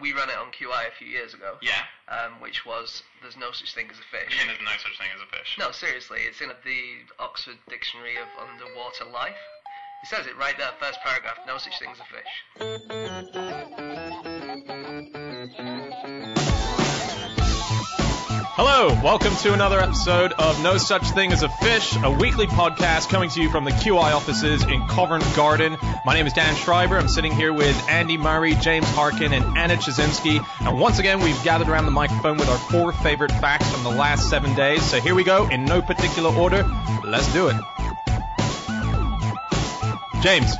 We ran it on QI a few years ago. Yeah. Um, which was there's no such thing as a fish. You mean there's no such thing as a fish? No, seriously, it's in the Oxford Dictionary of Underwater Life. It says it right there, first paragraph. No such thing as a fish. Hello, welcome to another episode of No Such Thing as a Fish, a weekly podcast coming to you from the QI offices in Covent Garden. My name is Dan Schreiber. I'm sitting here with Andy Murray, James Harkin, and Anna Ptaszynski. And once again, we've gathered around the microphone with our four favorite facts from the last seven days. So here we go, in no particular order. Let's do it. James,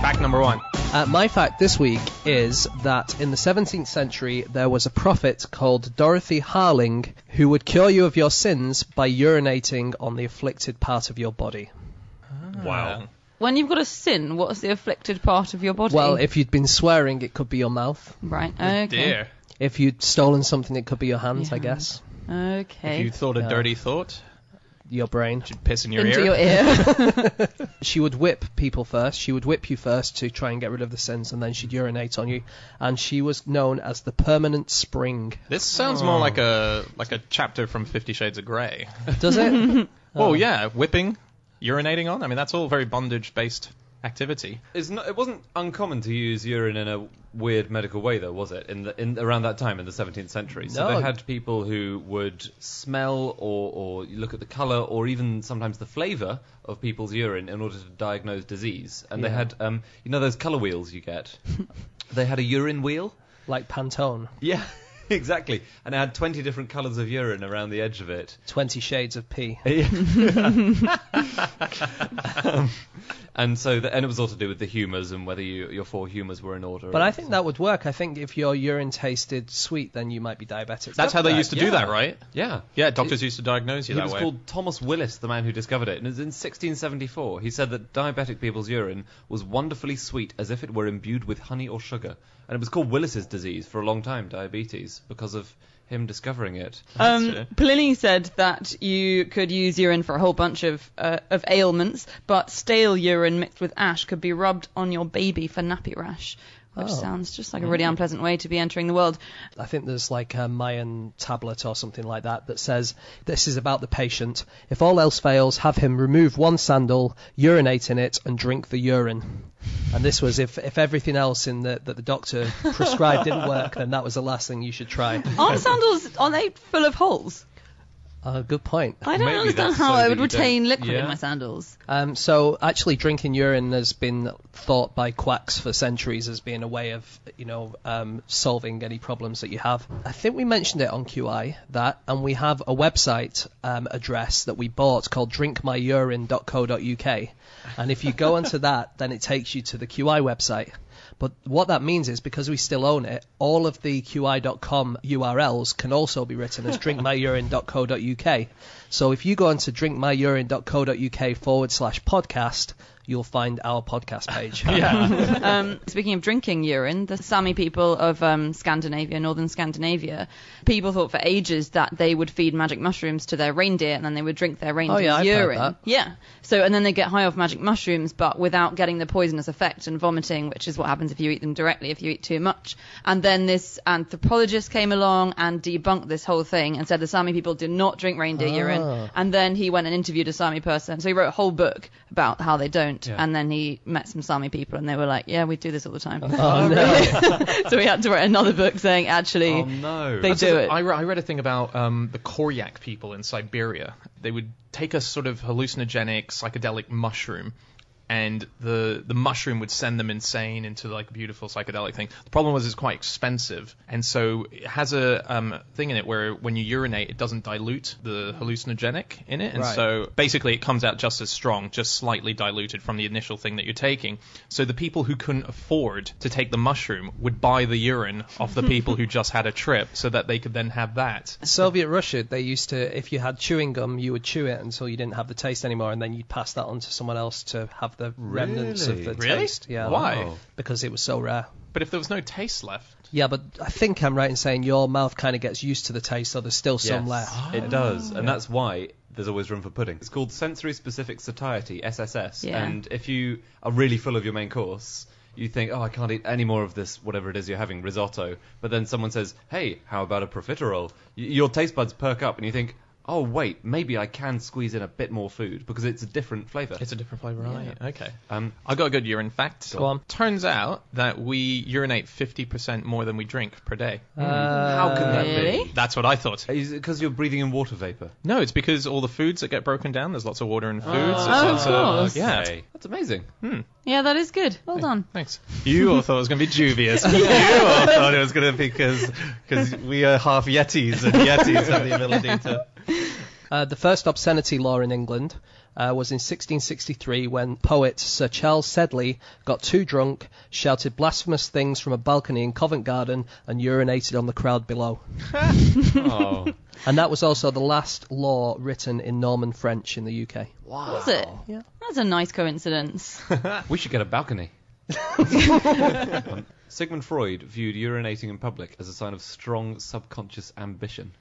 fact number one. Uh, my fact this week is that in the 17th century there was a prophet called Dorothy Harling who would cure you of your sins by urinating on the afflicted part of your body. Wow. When you've got a sin, what's the afflicted part of your body? Well, if you'd been swearing, it could be your mouth. right, okay, Dear. If you'd stolen something, it could be your hands, I Yeah. guess. okay. If you thought a Yeah. dirty thought, Your brain. should piss in your Into ear. your ear. She would whip people first. She would whip you first to try and get rid of the sins, and then she'd urinate on you. And she was known as the permanent spring. This sounds more oh. like a like a chapter from Fifty Shades of Grey. Does it? Well, oh. yeah, whipping, urinating on. I mean, that's all very bondage-based activity. It's not, it wasn't uncommon to use urine in a weird medical way, though, was it? In the in around that time in the 17th century, so No. they had people who would smell or or look at the color or even sometimes the flavor of people's urine in order to diagnose disease. And they had um you know those color wheels you get. they had a urine wheel. like Pantone. Yeah. Exactly, and it had 20 different colours of urine around the edge of it. Twenty shades of pee. um, and so, the, and it was all to do with the humours and whether you, your four humours were in order. But I think that would work. I think if your urine tasted sweet, then you might be diabetic. That's how they used to do that, right? yeah, Yeah, doctors used to diagnose you He that was way. called Thomas Willis, the man who discovered it, and it was in 1674. He said that diabetic people's urine was wonderfully sweet, as if it were imbued with honey or sugar, and it was called Willis's disease for a long time, diabetes, because of him discovering it. Um, Pliny said that you could use urine for a whole bunch of uh, of ailments, but stale urine mixed with ash could be rubbed on your baby for nappy rash, which Oh. sounds just like a mm. really unpleasant way to be entering the world. I think there's like a Mayan tablet or something like that that says this is about the patient. If all else fails, have him remove one sandal, urinate in it, and drink the urine. And this was if, if everything else in the, that the doctor prescribed didn't work, then that was the last thing you should try. Aren't sandals? Are they full of holes? Uh, good point. I don't Maybe understand that's how so I that would you don't- retain liquid Yeah. in my sandals. Um, so actually, drinking urine has been thought by quacks for centuries as being a way of, you know, um, solving any problems that you have. I think we mentioned it on QI that, and we have a website um, address that we bought called drinkmyurine.co.uk, and if you go onto that, then it takes you to the QI website. But what that means is because we still own it, all of the QI.com URLs can also be written as drinkmyurine.co.uk. So if you go onto drinkmyurine.co.uk forward slash podcast, you'll find our podcast page. um, speaking of drinking urine, the Sami people of um, Scandinavia, northern Scandinavia, people thought for ages that they would feed magic mushrooms to their reindeer and then they would drink their reindeer's Oh, yeah, I've heard urine. that. Yeah. So and then they get high off magic mushrooms, but without getting the poisonous effect and vomiting, which is what happens if you eat them directly if you eat too much. And then this anthropologist came along and debunked this whole thing and said the Sami people do not drink reindeer Ah. urine. And then he went and interviewed a Sami person. So he wrote a whole book about how they don't. Yeah. And then he met some Sami people and they were like, yeah, we do this all the time. Oh, no. so he had to write another book saying actually Oh no! they do it. I, re- I read a thing about um, the Koryak people in Siberia. They would take a sort of hallucinogenic psychedelic mushroom, and the the mushroom would send them insane into like a beautiful psychedelic thing. The problem was it's quite expensive, and so it has a um, thing in it where when you urinate, it doesn't dilute the hallucinogenic in it, and Right. so basically it comes out just as strong, just slightly diluted from the initial thing that you're taking. So the people who couldn't afford to take the mushroom would buy the urine off the people who just had a trip, so that they could then have that. Soviet Russia, they used to, if you had chewing gum, you would chew it until you didn't have the taste anymore, and then you'd pass that on to someone else to have the remnants of the Really? Really? taste. Yeah. Why? Wow. Because it was so rare. But if there was no taste left, Yeah, but I think I'm right in saying your mouth kind of gets used to the taste, so there's still some left. Ah. It does, and that's why there's always room for pudding. It's called sensory specific satiety (SSS), Yeah. and if you are really full of your main course, you think, oh, I can't eat any more of this, whatever it is you're having, risotto. But then someone says, hey, how about a profiterole? Y- your taste buds perk up, and you think, oh wait, maybe I can squeeze in a bit more food because it's a different flavour. It's a different flavour, right? Okay. Um, I got a good urine fact. Go on. Turns out that we urinate 50% more than we drink per day. how can that Really? be? That's what I thought. Is it because you're breathing in water vapour? No, it's because all the foods that get broken down, there's lots of water in foods. Oh, of lots course. yeah. Okay. That's amazing. Hmm. Yeah, that is good. Well done. Thanks. You all thought it was going to be dubious. you all thought it was going to be because because we are half Yetis and Yetis have the ability to. Uh, the first obscenity law in England uh, was in 1663 when poet Sir Charles Sedley got too drunk, shouted blasphemous things from a balcony in Covent Garden, and urinated on the crowd below. Oh, And that was also the last law written in Norman French in the UK. Wow. Was it? Yeah. That's a nice coincidence. we should get a balcony. Um, Sigmund Freud viewed urinating in public as a sign of strong subconscious ambition.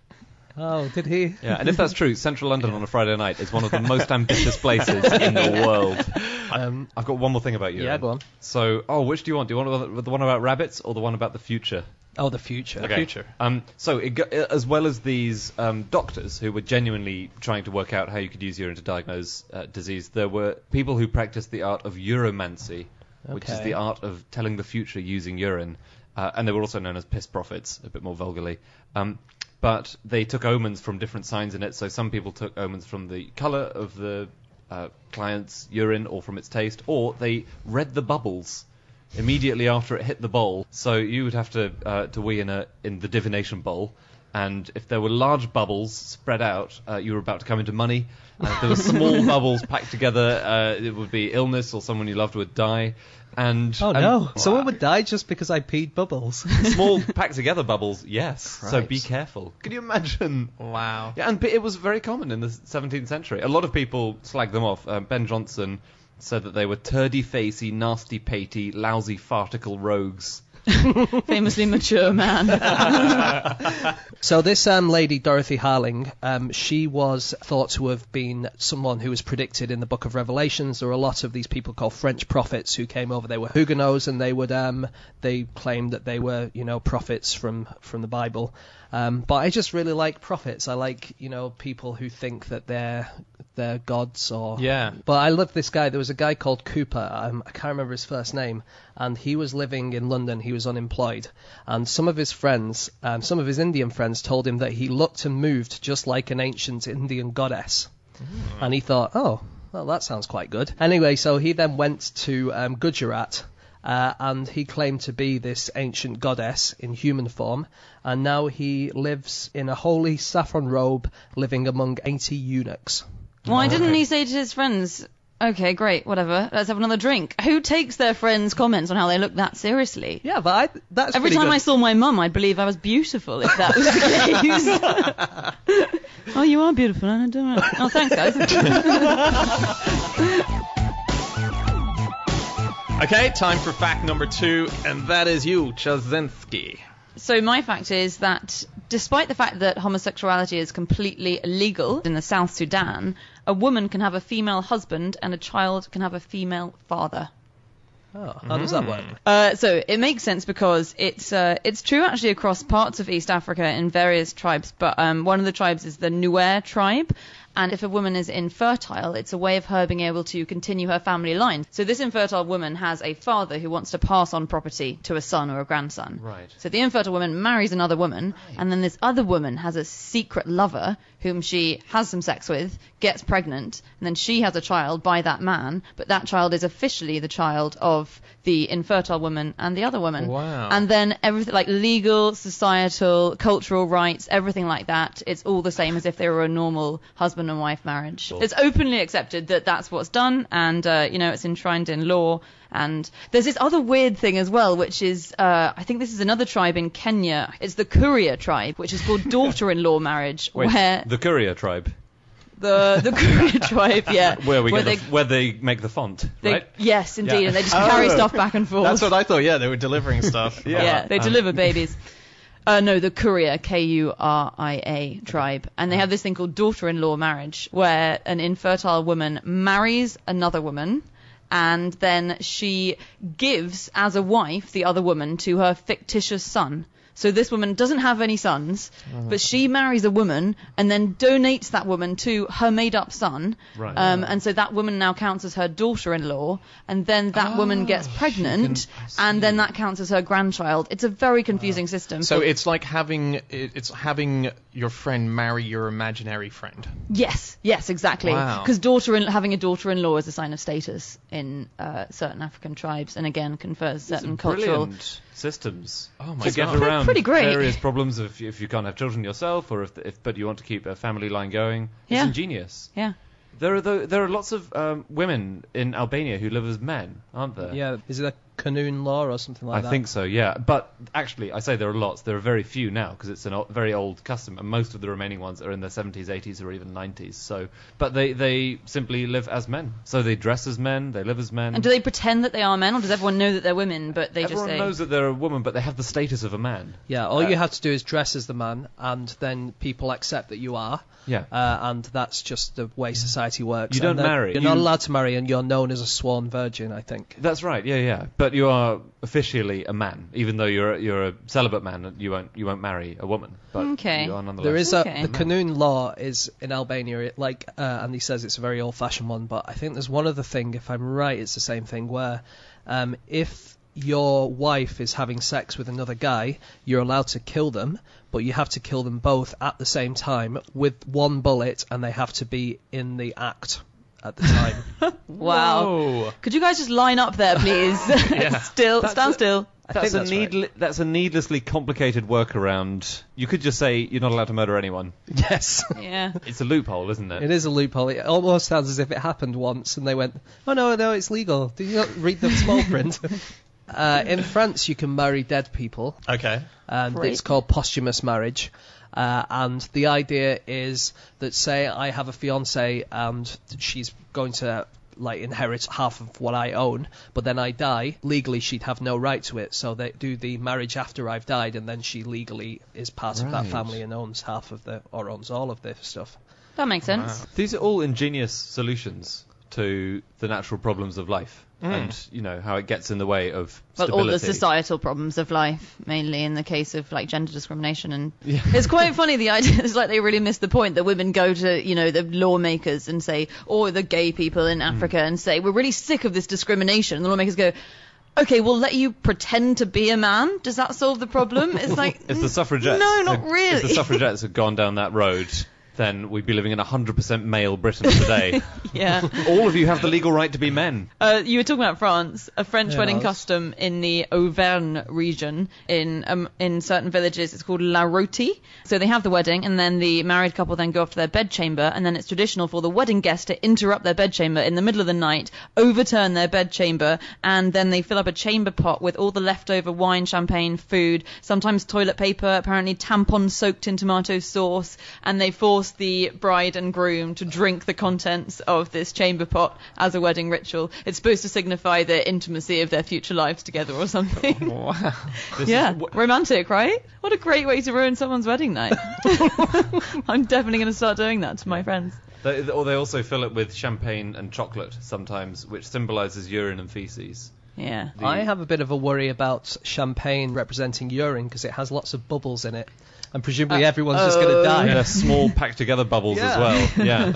Oh, did he? Yeah, and if that's true, Central London on a Friday night is one of the most ambitious places in the world. Um, I've got one more thing about you. yeah, go on. So, oh, which do you want? Do you want the- the one about rabbits or the one about the future? Oh, the future. Okay. future. Um, so, it, go- as well as these um, doctors who were genuinely trying to work out how you could use urine to diagnose uh, disease, there were people who practiced the art of uromancy, which is Okay. the art of telling the future using urine. Uh, and they were also known as piss prophets, a bit more vulgarly. Um, but they took omens from different signs in it. So some people took omens from the colour of the uh, client's urine or from its taste, or they read the bubbles immediately after it hit the bowl. So you would have to uh, to wee in a in the divination bowl, and if there were large bubbles spread out, uh, you were about to come into money. And if there were small bubbles packed together, uh, it would be illness or someone you loved would die. And Oh and- no! Someone would die just because I peed bubbles. small packed together bubbles, yes. So be careful. Can you imagine? Wow. Yeah, and it was very common in the 17th century. A lot of people slag them off. Um, ben Jonson said that they were turdy facey, nasty patey, lousy farticle rogues. Famously mature man. So this um, lady, Dorothy Harling, um, she was thought to have been someone who was predicted in the Book of Revelations. There were a lot of these people called French prophets who came over. They were Huguenots, and they would um, they claimed that they were you know prophets from from the Bible. Um, but I just really like prophets. I like you know people who think that they're they're gods or Yeah. But I love this guy. There was a guy called Cooper. Um, I can't remember his first name, and he was living in London. He was unemployed, and some of his friends, um, some of his Indian friends, told him that he looked and moved just like an ancient Indian goddess. And he thought, oh, well, that sounds quite good. Anyway, so he then went to um, Gujarat. Uh, and he claimed to be this ancient goddess in human form, and now he lives in a holy saffron robe, living among 80 eunuchs. Why didn't he say to his friends, okay, great, whatever, let's have another drink? Who takes their friends' comments on how they look that seriously? Yeah, but I, that's Every pretty time good. I saw my mum, I'd believe I was beautiful if that was the case. oh, you are beautiful, Anna. Don't worry. Oh, thanks, guys. Okay, time for fact number two, and that is you, Ptaszynski. So my fact is that despite the fact that homosexuality is completely illegal in the South Sudan, a woman can have a female husband and a child can have a female father. Oh, how does that work? Uh, so it makes sense because it's uh, it's true actually across parts of East Africa in various tribes, but um, one of the tribes is the Nuer tribe. And if a woman is infertile, it's a way of her being able to continue her family line. So this infertile woman has a father who wants to pass on property to a son or a grandson. Right. So the infertile woman marries another woman, and then this other woman has a secret lover whom she has some sex with, gets pregnant, and then she has a child by that man, but that child is officially the child of the infertile woman and the other woman. Wow. And then everything like legal, societal, cultural rights, everything like that, it's all the same as if they were a normal husband and wife marriage. It's openly accepted that that's what's done, and uh, you know it's enshrined in law. And there's this other weird thing as well, which is uh, I think this is another tribe in Kenya. It's the Kuria tribe, which is called daughter-in-law marriage, Wait, where the courier tribe, the the Kuria tribe, yeah, where we get they, the, where they make the font, they- right? yes, indeed, Yeah. and they just carry Oh. stuff back and forth. That's what I thought. Yeah, they were delivering stuff. Yeah, they Um, deliver babies. Uh, no, the Kuria, K-U-R-I-A tribe, and they have this thing called daughter-in-law marriage, where an infertile woman marries another woman. And then she gives as a wife the other woman to her fictitious son. So this woman doesn't have any sons, but she marries a woman and then donates that woman to her made-up son. Right. Um, and so that woman now counts as her daughter-in-law, and then that woman gets pregnant, and then that counts as her grandchild. It's a very confusing system. So for- it's like having it's having your friend marry your imaginary friend. Yes, yes, exactly. Wow. Because daughter in, having a daughter-in-law is a sign of status in uh, certain African tribes, and again confers certain cultural. Brilliant systems Oh my to get around Pretty great. various problems if, if you can't have children yourself, or if, if but you want to keep a family line going. Yeah. It's ingenious. Yeah. There are tho- there are lots of um, women in Albania who live as men, aren't there? Yeah, is it a Kanun law or something like I that? I think so, yeah. But actually, I say there are lots. There are very few now because it's a very old custom, and most of the remaining ones are in their 70s, 80s, or even 90s. So, but they they simply live as men. So they dress as men, they live as men. And do they pretend that they are men, or does everyone know that they're women, but they Everyone just say? knows that they're a woman, but they have the status of a man. Yeah, all Uh, you have to do is dress as the man, and then people accept that you are. Yeah. Uh, and that's just the way society works. You don't marry. You're not allowed to marry, and you're known as a sworn virgin. I think. That's right. Yeah, yeah. But you are officially a man, even though you're you're a celibate man. You won't you won't marry a woman. But Okay. You are nonetheless. There is Okay. a the Kanun law is in Albania. It, like uh, Andy says, it's a very old-fashioned one, but I think there's one other thing. If I'm right, it's the same thing where um, if your wife is having sex with another guy, you're allowed to kill them, but you have to kill them both at the same time with one bullet, and they have to be in the act at the time. wow. Whoa. Could you guys just line up there, please? still, That's stand a- still. I That's think a that's right. that's a needlessly complicated workaround. You could just say you're not allowed to murder anyone. yes. Yeah. It's a loophole, isn't it? It is a loophole. It almost sounds as if it happened once and they went, oh no, no, it's legal. Did you not read the small print? uh, in France, you can marry dead people, Okay. and Great. it's called posthumous marriage. Uh, and the idea is that, say, I have a fiance and she's going to like inherit half of what I own, but then I die. Legally, she'd have no right to it, so they do the marriage after I've died, and then she legally is part of that family and owns half of the or owns all of the stuff. That makes sense. These are all ingenious solutions to the natural problems of life, Mm. and you know how it gets in the way of Well, all the societal problems of life, mainly in the case of like gender discrimination, and Yeah. it's quite funny. The idea is like they really miss the point that women go to you know the lawmakers and say, or the gay people in Africa, and say we're really sick of this discrimination. And the lawmakers go. Okay, we'll let you pretend to be a man. Does that solve the problem? It's like If the suffragettes, No, not really. If the suffragettes had gone down that road, then we'd be living in 100% male Britain today. yeah. all of you have the legal right to be men. Uh, you were talking about France, a French Yeah, wedding was- custom in the Auvergne region in um, in certain villages. It's called la rôtie. So they have the wedding, and then the married couple then go off to their bedchamber, and then it's traditional for the wedding guest to interrupt their bedchamber in the middle of the night, overturn their bedchamber, and then they fill up a chamber pot with all the leftover wine, champagne, food, sometimes toilet paper, apparently tampons soaked in tomato sauce, and they force the bride and groom to drink the contents of this chamber pot as a wedding ritual. It's supposed to signify the intimacy of their future lives together or something. Wow. This yeah, is wh- romantic, right? What a great way to ruin someone's wedding night. I'm definitely going to start doing that to my friends. They, or they also fill it with champagne and chocolate sometimes, which symbolises urine and feces. Yeah. The- I have a bit of a worry about champagne representing urine because it has lots of bubbles in it, and presumably Uh, everyone's just going to die. And they're small packed together bubbles as well. Yeah.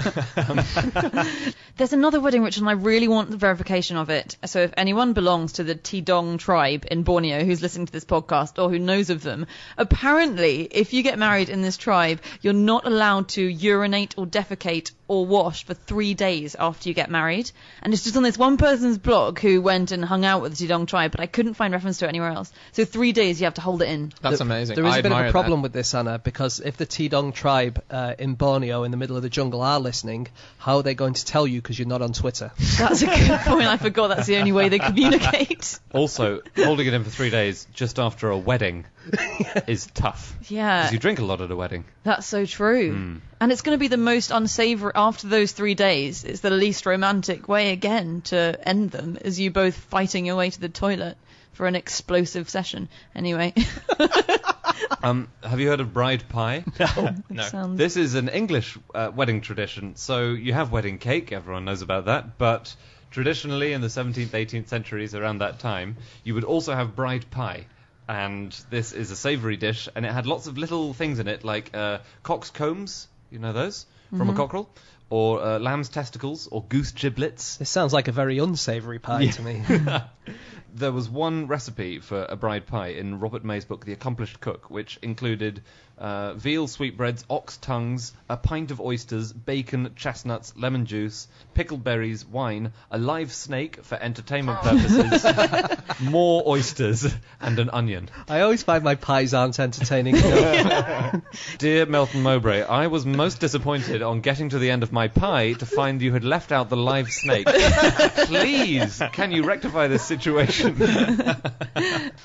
There's another wedding ritual, and I really want the verification of it. So, if anyone belongs to the Tidong tribe in Borneo who's listening to this podcast or who knows of them, apparently, if you get married in this tribe, you're not allowed to urinate or defecate or wash for three days after you get married. And it's just on this one person's blog who went and hung out with the Tidong tribe, but I couldn't find reference to it anywhere else. So, three days you have to hold it in. That's There- amazing. There is I a bit of a problem that. with this, Anna, because if the Tidong tribe uh, in Borneo, in the middle of the jungle, are listening, how are they going to tell you because you're not on Twitter? That's a good point. I forgot that's the only way they communicate. also, holding it in for three days just after a wedding is tough. Yeah. Because you drink a lot at a wedding. That's so true. Hmm. And it's going to be the most unsavory after those three days. It's the least romantic way again to end them, is you both fighting your way to the toilet for an explosive session. Anyway, Um, have you heard of bride pie? No. sounds This is an English uh, wedding tradition. So you have wedding cake, everyone knows about that, but Traditionally, in the 17th, 18th centuries, around that time, you would also have bride pie. And this is a savoury dish, and it had lots of little things in it, like uh, cock's combs, you know those, from a cockerel, or uh, lamb's testicles, or goose giblets. This sounds like a very unsavoury pie to me. There was one recipe for a bride pie in Robert May's book, The Accomplished Cook, which included uh, veal sweetbreads, ox tongues, a pint of oysters, bacon, chestnuts, lemon juice, pickled berries, wine, a live snake for entertainment purposes, more oysters, and an onion. I always find my pies aren't entertaining. Dear Melton Mowbray, I was most disappointed on getting to the end of my pie to find you had left out the live snake. Please, can you rectify this situation?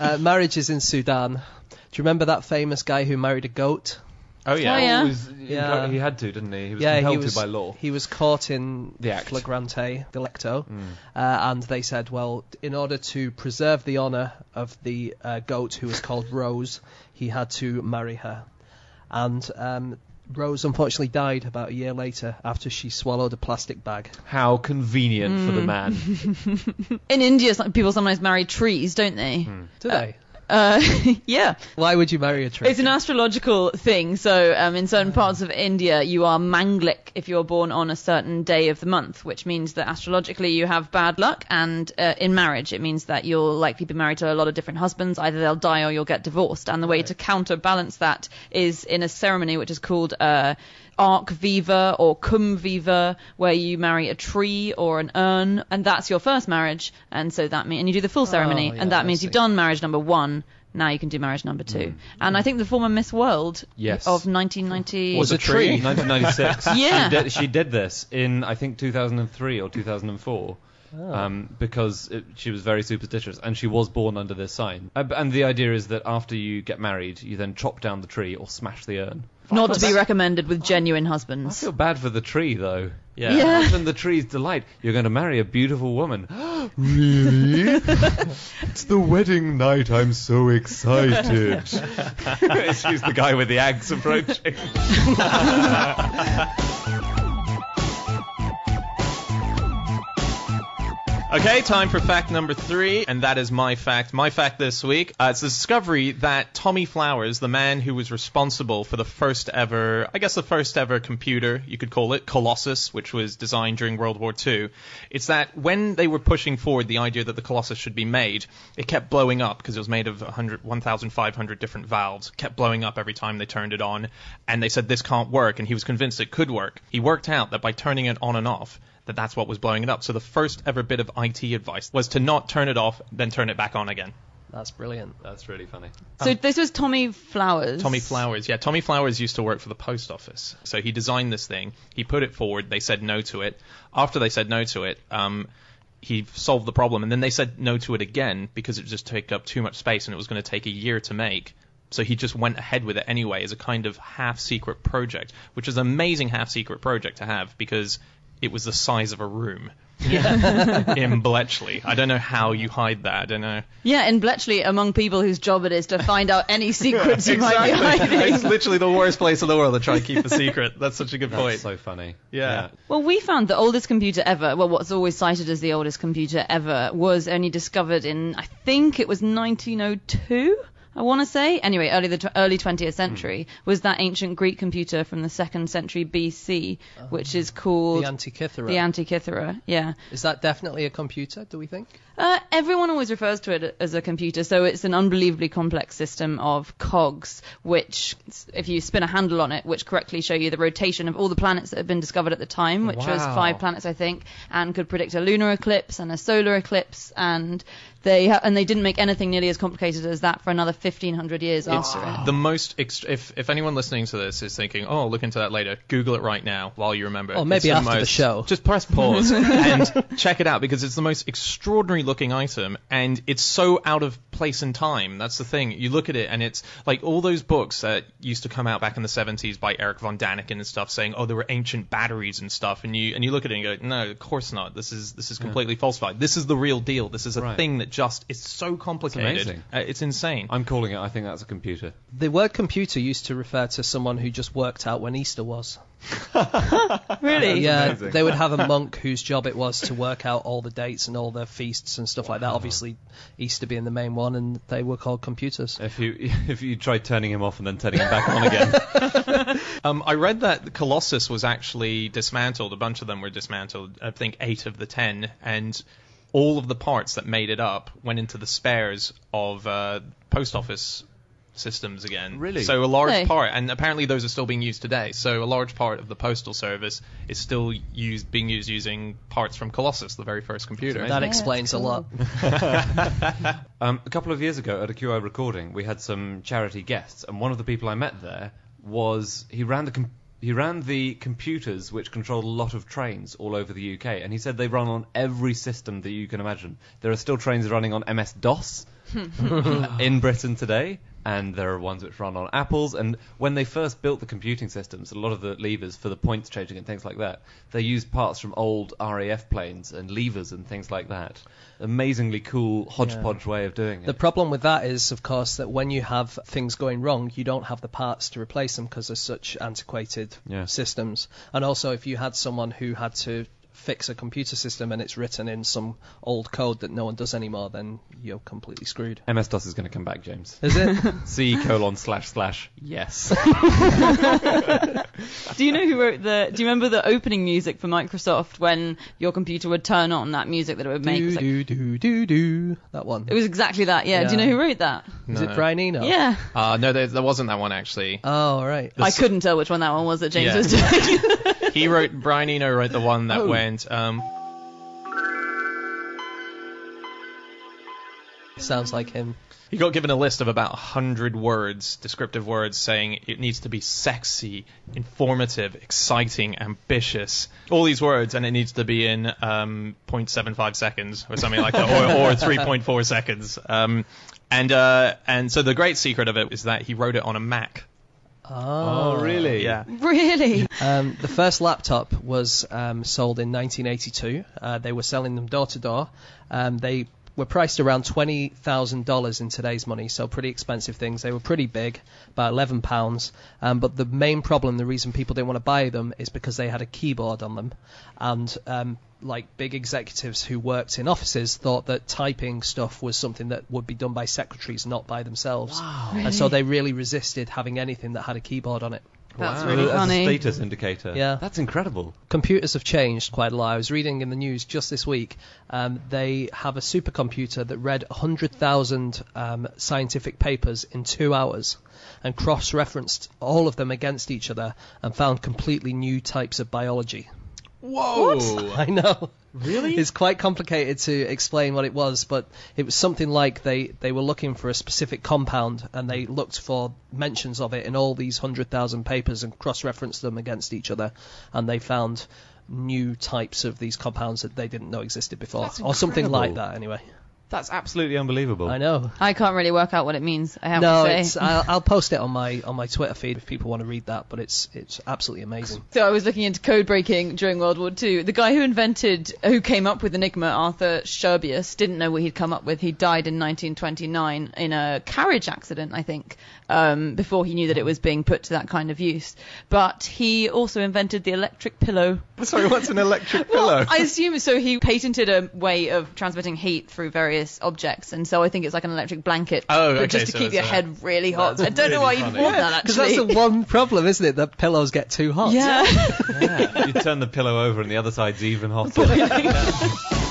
Uh, marriages in Sudan. Do you remember that famous guy who married a goat? Oh yeah, Oh, yeah. He, was- Yeah. he had to, didn't he? He was yeah, compelled he was to by law. he was caught in The act. flagrante delicto, Mm. uh, and they said, well, in order to preserve the honour of the uh, goat who was called Rose, he had to marry her, and um, Rose unfortunately died about a year later after she swallowed a plastic bag. How convenient for the hmm. man. In India, some- people sometimes marry trees, don't they? Hmm. Do they? Uh, yeah. Why would you marry a tree? It's an astrological thing. So, um, in certain parts of India, you are Manglik if you're born on a certain day of the month, which means that astrologically you have bad luck. And uh, in marriage, it means that you'll likely be married to a lot of different husbands. Either they'll die or you'll get divorced. And the way to counterbalance that is in a ceremony which is called uh, Ark Vivah or Kumbh Vivah, where you marry a tree or an urn, and that's your first marriage. And so that means, and you do the full oh, ceremony, Oh, yeah, and that I means see. you've done marriage number one. Now you can do marriage number two. Mm. And I think the former Miss World Yes. of 1990 Was a tree. 1996. Yeah. She did, she did this in, I think, 2003 or 2004. Oh. Um, because it, she was very superstitious and she was born under this sign. Uh, and the idea is that after you get married, you then chop down the tree or smash the urn. not to be recommended with genuine I husbands. feel bad for the tree though. Yeah. Yeah. Imagine the tree's delight. You're going to marry a beautiful woman. really? it's the wedding night. I'm so excited. She's the guy with the axe approaching. Okay, time for fact number three, and that is my fact. My fact this week, uh, it's the discovery that Tommy Flowers, the man who was responsible for the first ever, I guess the first ever computer, you could call it, Colossus, which was designed during World War II, it's that when they were pushing forward the idea that the Colossus should be made, it kept blowing up because it was made of 1,500 different valves, kept blowing up every time they turned it on, and they said this can't work, and he was convinced it could work. He worked out that by turning it on and off, that that's what was blowing it up. So the first ever bit of IT advice was to not turn it off, then turn it back on again. That's brilliant. That's really funny. So this was Tommy Flowers. Tommy Flowers, yeah, Tommy Flowers used to work for the post office. So he designed this thing. He put it forward. They said no to it. After they said no to it, um, he solved the problem, and then they said no to it again because it would just take up too much space and it was going to take a year to make. So he just went ahead with it anyway as a kind of half secret project, which is an amazing half secret project to have because it was the size of a room in Bletchley. I don't know how you hide that. I don't know. Yeah, in Bletchley, among people whose job it is to find out any secrets you might be Exactly. hiding. it's literally the worst place in the world to try and keep a secret. That's such a good That's point. so funny. Yeah. Well, we found the oldest computer ever, well, what's always cited as the oldest computer ever, was only discovered in, I think it was 1902. I want to say, anyway, early the early 20th century was that ancient Greek computer from the second century BC, which is called The Antikythera. the Antikythera. Yeah, Is that definitely a computer, do we think? Uh, everyone always refers to it as a computer, so it's an unbelievably complex system of cogs, which, if you spin a handle on it, which correctly show you the rotation of all the planets that have been discovered at the time, which was five planets, I think, and could predict a lunar eclipse and a solar eclipse, and they ha- and they didn't make anything nearly as complicated as that for another 1500 years It's after it. the most. Ext- if if anyone listening to this is thinking, "Oh, I'll look into that later," Google it right now while you remember. Or maybe It's after the most- show. Just press pause and check it out because it's the most extraordinary looking item, and it's so out of place and time. That's the thing. You look at it, and it's like all those books that used to come out back in the 70s by Erich von Däniken and stuff, saying, "Oh, there were ancient batteries and stuff," and you and you look at it and you go, "No, of course not. This is this is completely falsified. This is the real deal. This is a Right. thing that just is so complicated. amazing. Uh, it's insane." I'm calling it. I think that's a computer. The word computer used to refer to someone who just worked out when Easter was. Really? yeah, amazing. they would have a monk whose job it was to work out all the dates and all the feasts and stuff like that. Obviously, Easter being the main one, and they were called computers. If you if you tried turning him off and then turning him back on again, Um, I read that the Colossus was actually dismantled. A bunch of them were dismantled. I think eight of the ten, and all of the parts that made it up went into the spares of uh, post office systems again. Really? So a large Really? part, and apparently those are still being used today. So a large part of the postal service is still used, being used using parts from Colossus, the very first computer. That Yeah, explains a lot. um, a couple of years ago at a QI recording, we had some charity guests, and one of the people I met there was he ran the com- he ran the computers which control a lot of trains all over the UK, and he said they run on every system that you can imagine. There are still trains running on MS DOS in Britain today, and there are ones which run on Apples. And when they first built the computing systems, a lot of the levers for the points changing and things like that, they used parts from old RAF planes and levers and things like that. Amazingly cool hodgepodge way of doing it. The problem with that is, of course, that when you have things going wrong, you don't have the parts to replace them because they're such antiquated Yeah. systems. And also, if you had someone who had to fix a computer system and it's written in some old code that no one does anymore, then you're completely screwed. MS DOS is going to come back, James. Is it? C colon slash slash yes. Do you know who wrote the? Do you remember the opening music for Microsoft when your computer would turn on that music that it would make? It do was, like- do do do do. That one. it was exactly that. Yeah. Do you know who wrote that? Is No. it Brian Eno? Yeah. Uh, no, there, there wasn't that one actually. Oh right. I couldn't tell which one that one was that James Yeah. was doing. he wrote Brian Eno wrote the one that Oh. Went um, Sounds like him. he got given a list of about 100 words descriptive words saying it needs to be sexy informative exciting ambitious. All these words and it needs to be in um, 0.75 seconds or something like that or, or 3.4 seconds. Um, and uh, and so the great secret of it is that he wrote it on a Mac Oh, really? yeah really? Um, the first laptop was um, sold in 1982. Uh, they were selling them door to door. Um, They were priced around twenty thousand dollars in today's money, so pretty expensive things. They were pretty big, about eleven pounds. Um, but the main problem, the reason people didn't want to buy them, is because they had a keyboard on them, and um, like big executives who worked in offices thought that typing stuff was something that would be done by secretaries, not by themselves. And so they really resisted having anything that had a keyboard on it. That's Wow. really As funny. a status indicator. Yeah. That's incredible. computers have changed quite a lot. I was reading in the news just this week. Um, they have a supercomputer that read 100,000 um, scientific papers in two hours and cross-referenced all of them against each other and found completely new types of biology. Whoa I know. Really? It's quite complicated to explain what it was, but it was something like they, they were looking for a specific compound and they looked for mentions of it in all these 100,000 papers and cross referenced them against each other, and they found new types of these compounds that they didn't know existed before. That's Or something like that, anyway. That's absolutely unbelievable. I know. I can't really work out what it means. I have No, to say. it's, I'll, I'll post it on my on my Twitter feed if people want to read that, but it's it's absolutely amazing. So I was looking into code breaking during World War II. The guy who invented, who came up with Enigma, Arthur Scherbius, didn't know what he'd come up with. He died in 1929 in a carriage accident, I think, um, before he knew that it was being put to that kind of use. But he also invented the electric pillow. sorry what's an electric Well, pillow I assume so. He patented a way of transmitting heat through various objects, and so I think it's like an electric blanket, Oh, but okay, just to so keep your a- head really hot. I don't know why you'd funny. want that actually. Because that's the one problem, isn't it? That pillows get too hot. yeah. Yeah. you turn the pillow over and the other side's even hotter.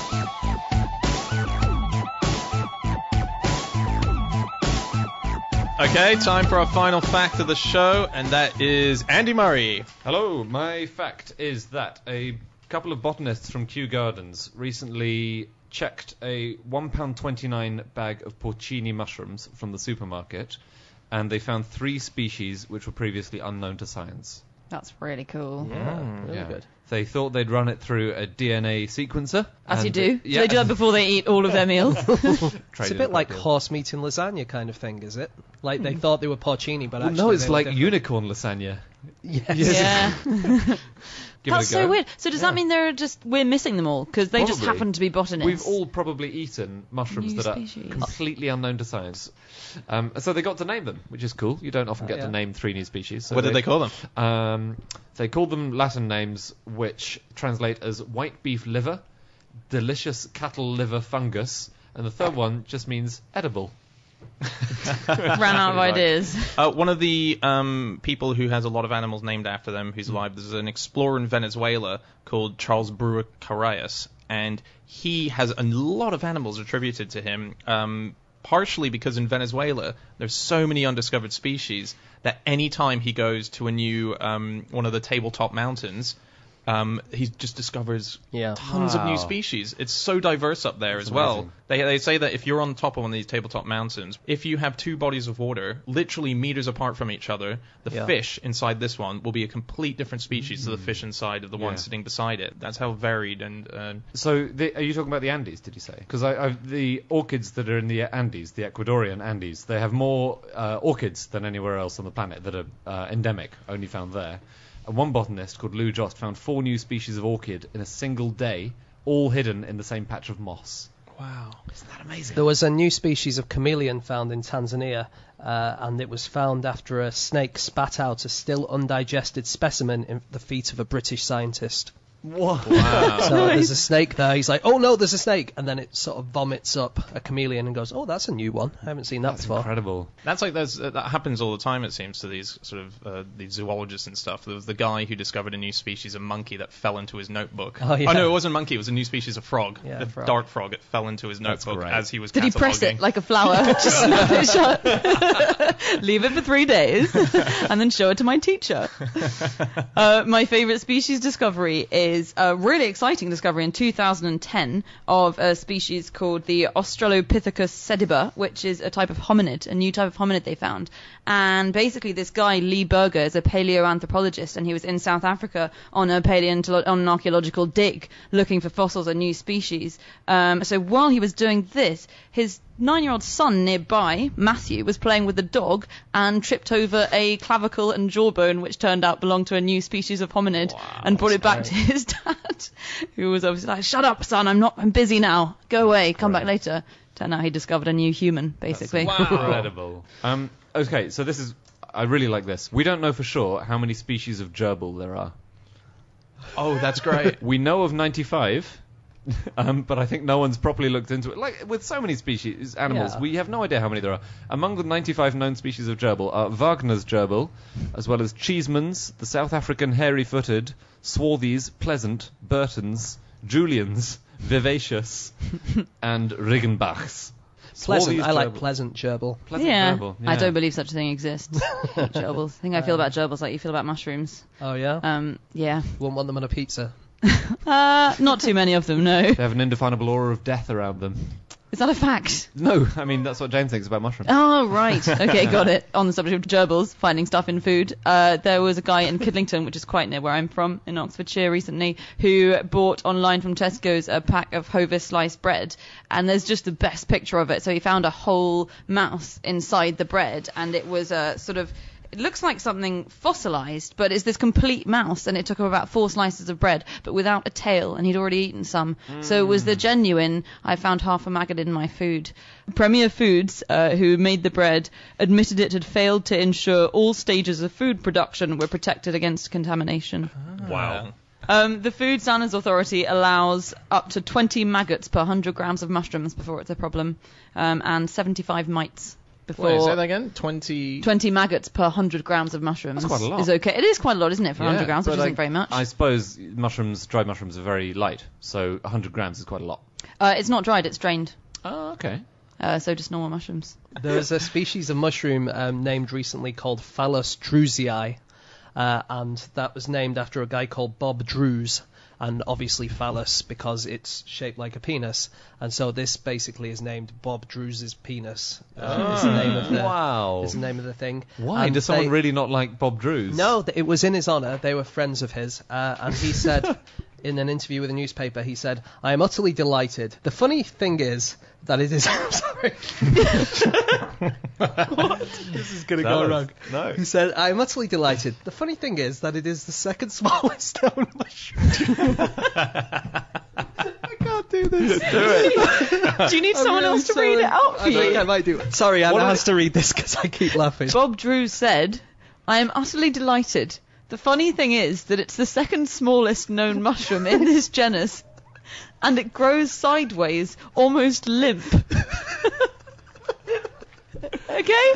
okay time for our final fact of the show and that is Andy Murray Hello, my fact is that a couple of botanists from Kew Gardens recently checked a £1.29 bag of porcini mushrooms from the supermarket and they found three species which were previously unknown to science. That's really cool. Yeah, ah, mm. really Yeah. good. They thought they'd run it through a DNA sequencer. As you and- do. Yeah. Do they do that before they eat all of their meals? It's a bit like deal. horse meat and lasagna kind of thing, is it? Like they hmm. thought they were porcini, but Well, actually no, it's like different. unicorn lasagna. Yes. yeah. give That's it a go. so weird. So does Yeah. that mean they're just we're missing them all because they just happen to be botanists? We've all probably eaten mushrooms New that species. are completely unknown to science. Um, so they got to name them, which is cool. You don't often get yeah. to name three new species. So what did they call them? Um, they called them Latin names, which translate as white beef liver, delicious cattle liver fungus, and the third one just means edible. ran out of ideas. Uh, one of the um, people who has a lot of animals named after them who's alive, there's an explorer in Venezuela called Charles Brewer Carayas, and he has a lot of animals attributed to him, um, partially because in Venezuela there's so many undiscovered species that any time he goes to a new um, one of the tabletop mountains, um, he just discovers Yeah. tons of new species. It's so diverse up there That's as well. amazing. They, they say that if you're on top of one of these tabletop mountains, if you have two bodies of water literally meters apart from each other, the Yeah. fish inside this one will be a complete different species to the fish inside of the one sitting beside it. That's how varied and uh, So, the, are you talking about the Andes? Did you say? Because I, I've, the orchids that are in the Andes, the Ecuadorian Andes, they have more uh, orchids than anywhere else on the planet that are uh, endemic, only found there. And one botanist called Lou Jost found four new species of orchid in a single day, all hidden in the same patch of moss. wow. Isn't that amazing? There was a new species of chameleon found in Tanzania, uh, and it was found after a snake spat out a still undigested specimen in the feet of a British scientist. What? Wow. So there's a snake there. He's like, "Oh no, there's a snake," and then it sort of vomits up a chameleon and goes, "Oh, that's a new one. I haven't seen that That's before." incredible. That's like there's, uh, that happens all the time. It seems to these sort of uh, these zoologists and stuff. There was the guy who discovered a new species of monkey that fell into his notebook. Oh, yeah. no, it wasn't a monkey. It was a new species of frog. Yeah, the frog. dart frog. It fell into his notebook as he was. Did he press it like a flower? Just snap it shut. Leave it for three days, and then show it to my teacher. Uh, my favourite species discovery is a really exciting discovery in 2010 of a species called the Australopithecus sediba, which is a type of hominid, a new type of hominid they found. And basically, this guy Lee Berger is a paleoanthropologist, and he was in South Africa on a paleontolo- on an archaeological dig looking for fossils and new species. Um, so while he was doing this, his nine-year-old son nearby, Matthew, was playing with a dog and tripped over a clavicle and jawbone, which turned out belonged to a new species of hominid, and brought it back to his dad, who was obviously like, "Shut up, son! I'm not. I'm busy now. Go away. Come back later." Turned out he discovered a new human, basically. Wow, Incredible. Um, okay, so this is. I really like this. We don't know for sure how many species of gerbil there are. Oh, that's great. We know of 95, um, but I think no one's properly looked into it. Like with so many species, animals, Yeah. we have no idea how many there are. Among the 95 known species of gerbil are Wagner's gerbil, as well as Cheesemans, the South African hairy-footed, Swarthies, Pleasant, Burtons, Julians, Vivacious, and Riggenbachs. Pleasant. Swarthies I like gerbil- pleasant gerbil. Pleasant yeah, gerbil, I don't believe such a thing exists. Gerbils. I think I feel about gerbils like you feel about mushrooms. Oh yeah. Um, yeah. Wouldn't want them on a pizza. Uh, not too many of them, no. They have an indefinable aura of death around them. Is that a fact? No, I mean that's what James thinks about mushrooms. Oh, right. Okay, got it. On the subject of gerbils, finding stuff in food, uh, there was a guy in Kidlington, which is quite near where I'm from, in Oxfordshire recently, who bought online from Tesco's a pack of Hovis sliced bread, and there's just the best picture of it. So he found a whole mouse inside the bread, and it was a sort of it looks like something fossilized, but it's this complete mouse, and it took him about four slices of bread, but without a tail, and he'd already eaten some. So it was the genuine. I found half a maggot in my food. Premier Foods, uh, who made the bread, admitted it had failed to ensure all stages of food production were protected against contamination. wow. Um, the Food Standards Authority allows up to 20 maggots per 100 grams of mushrooms before it's a problem, um, and 75 mites before. Wait, say that again. Twenty. 20 maggots per 100 grams of mushrooms That's quite a lot. is okay. It is quite a lot, isn't it, for 100 grams, which but isn't very much. I suppose mushrooms, dried mushrooms, are very light, so 100 grams is quite a lot. Uh, it's not dried, it's drained. Oh, okay. Uh, so just normal mushrooms. There's a species of mushroom um, named recently called Phallus drewesii, uh, and that was named after a guy called Bob Drewes, and obviously phallus because it's shaped like a penis, and so this basically is named Bob Drewes' penis. Uh, is the name of the Wow. is the name of the thing. Why And does someone they- really not like Bob Drewes? No, it was in his honour. They were friends of his, uh, and he said in an interview with a newspaper, he said, "I am utterly delighted. The funny thing is that it is." I'm sorry. what? This is gonna go was- wrong. no. He said, "I am utterly delighted. The funny thing is that it is the second smallest known mushroom." I can't do this. Do it. do you need I'm someone really else to read it out for I think you? I might do it. Sorry, Anna What are has to read this because I keep laughing. Bob Drew said, I am utterly delighted. The funny thing is that it's the second smallest known mushroom in this genus, and it grows sideways, almost limp. okay?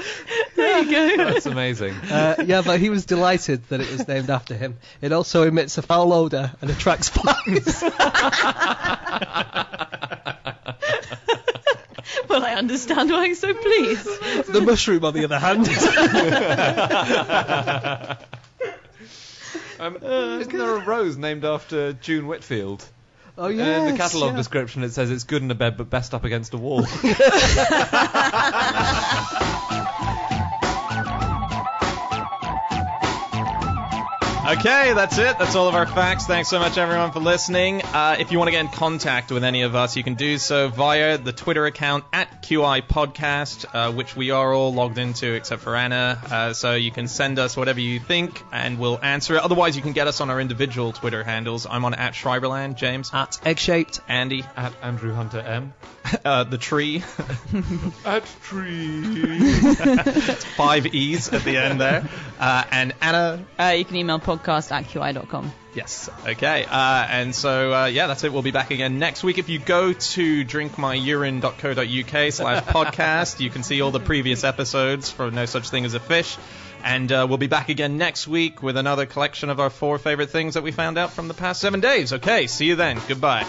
There you go. That's amazing. Uh, yeah, but he was delighted that it was named after him. It also emits a foul odour and attracts flies. Well, I understand why I'm so pleased. the mushroom, on the other hand, Um, isn't there a rose named after June Whitfield? oh And yeah, in the catalogue description, it says it's good in a bed, but best up against a wall. Okay, that's it. That's all of our facts. Thanks so much, everyone, for listening. Uh, if you want to get in contact with any of us, you can do so via the Twitter account at QI Podcast, uh, which we are all logged into except for Anna. Uh, so you can send us whatever you think, and we'll answer it. Otherwise, you can get us on our individual Twitter handles. I'm on at Schreiberland, James, at egg-shaped. Andy, At Andrew Hunter M. uh, the tree, At tree. five E's at the end there, uh, and Anna. Uh, you can email podcast at qi.com. Yes. Okay. Uh, and so, uh, yeah, that's it. We'll be back again next week. If you go to drinkmyurine.co.uk slash podcast, you can see all the previous episodes for No Such Thing as a Fish. And uh, we'll be back again next week with another collection of our four favorite things that we found out from the past seven days. Okay. See you then. Goodbye.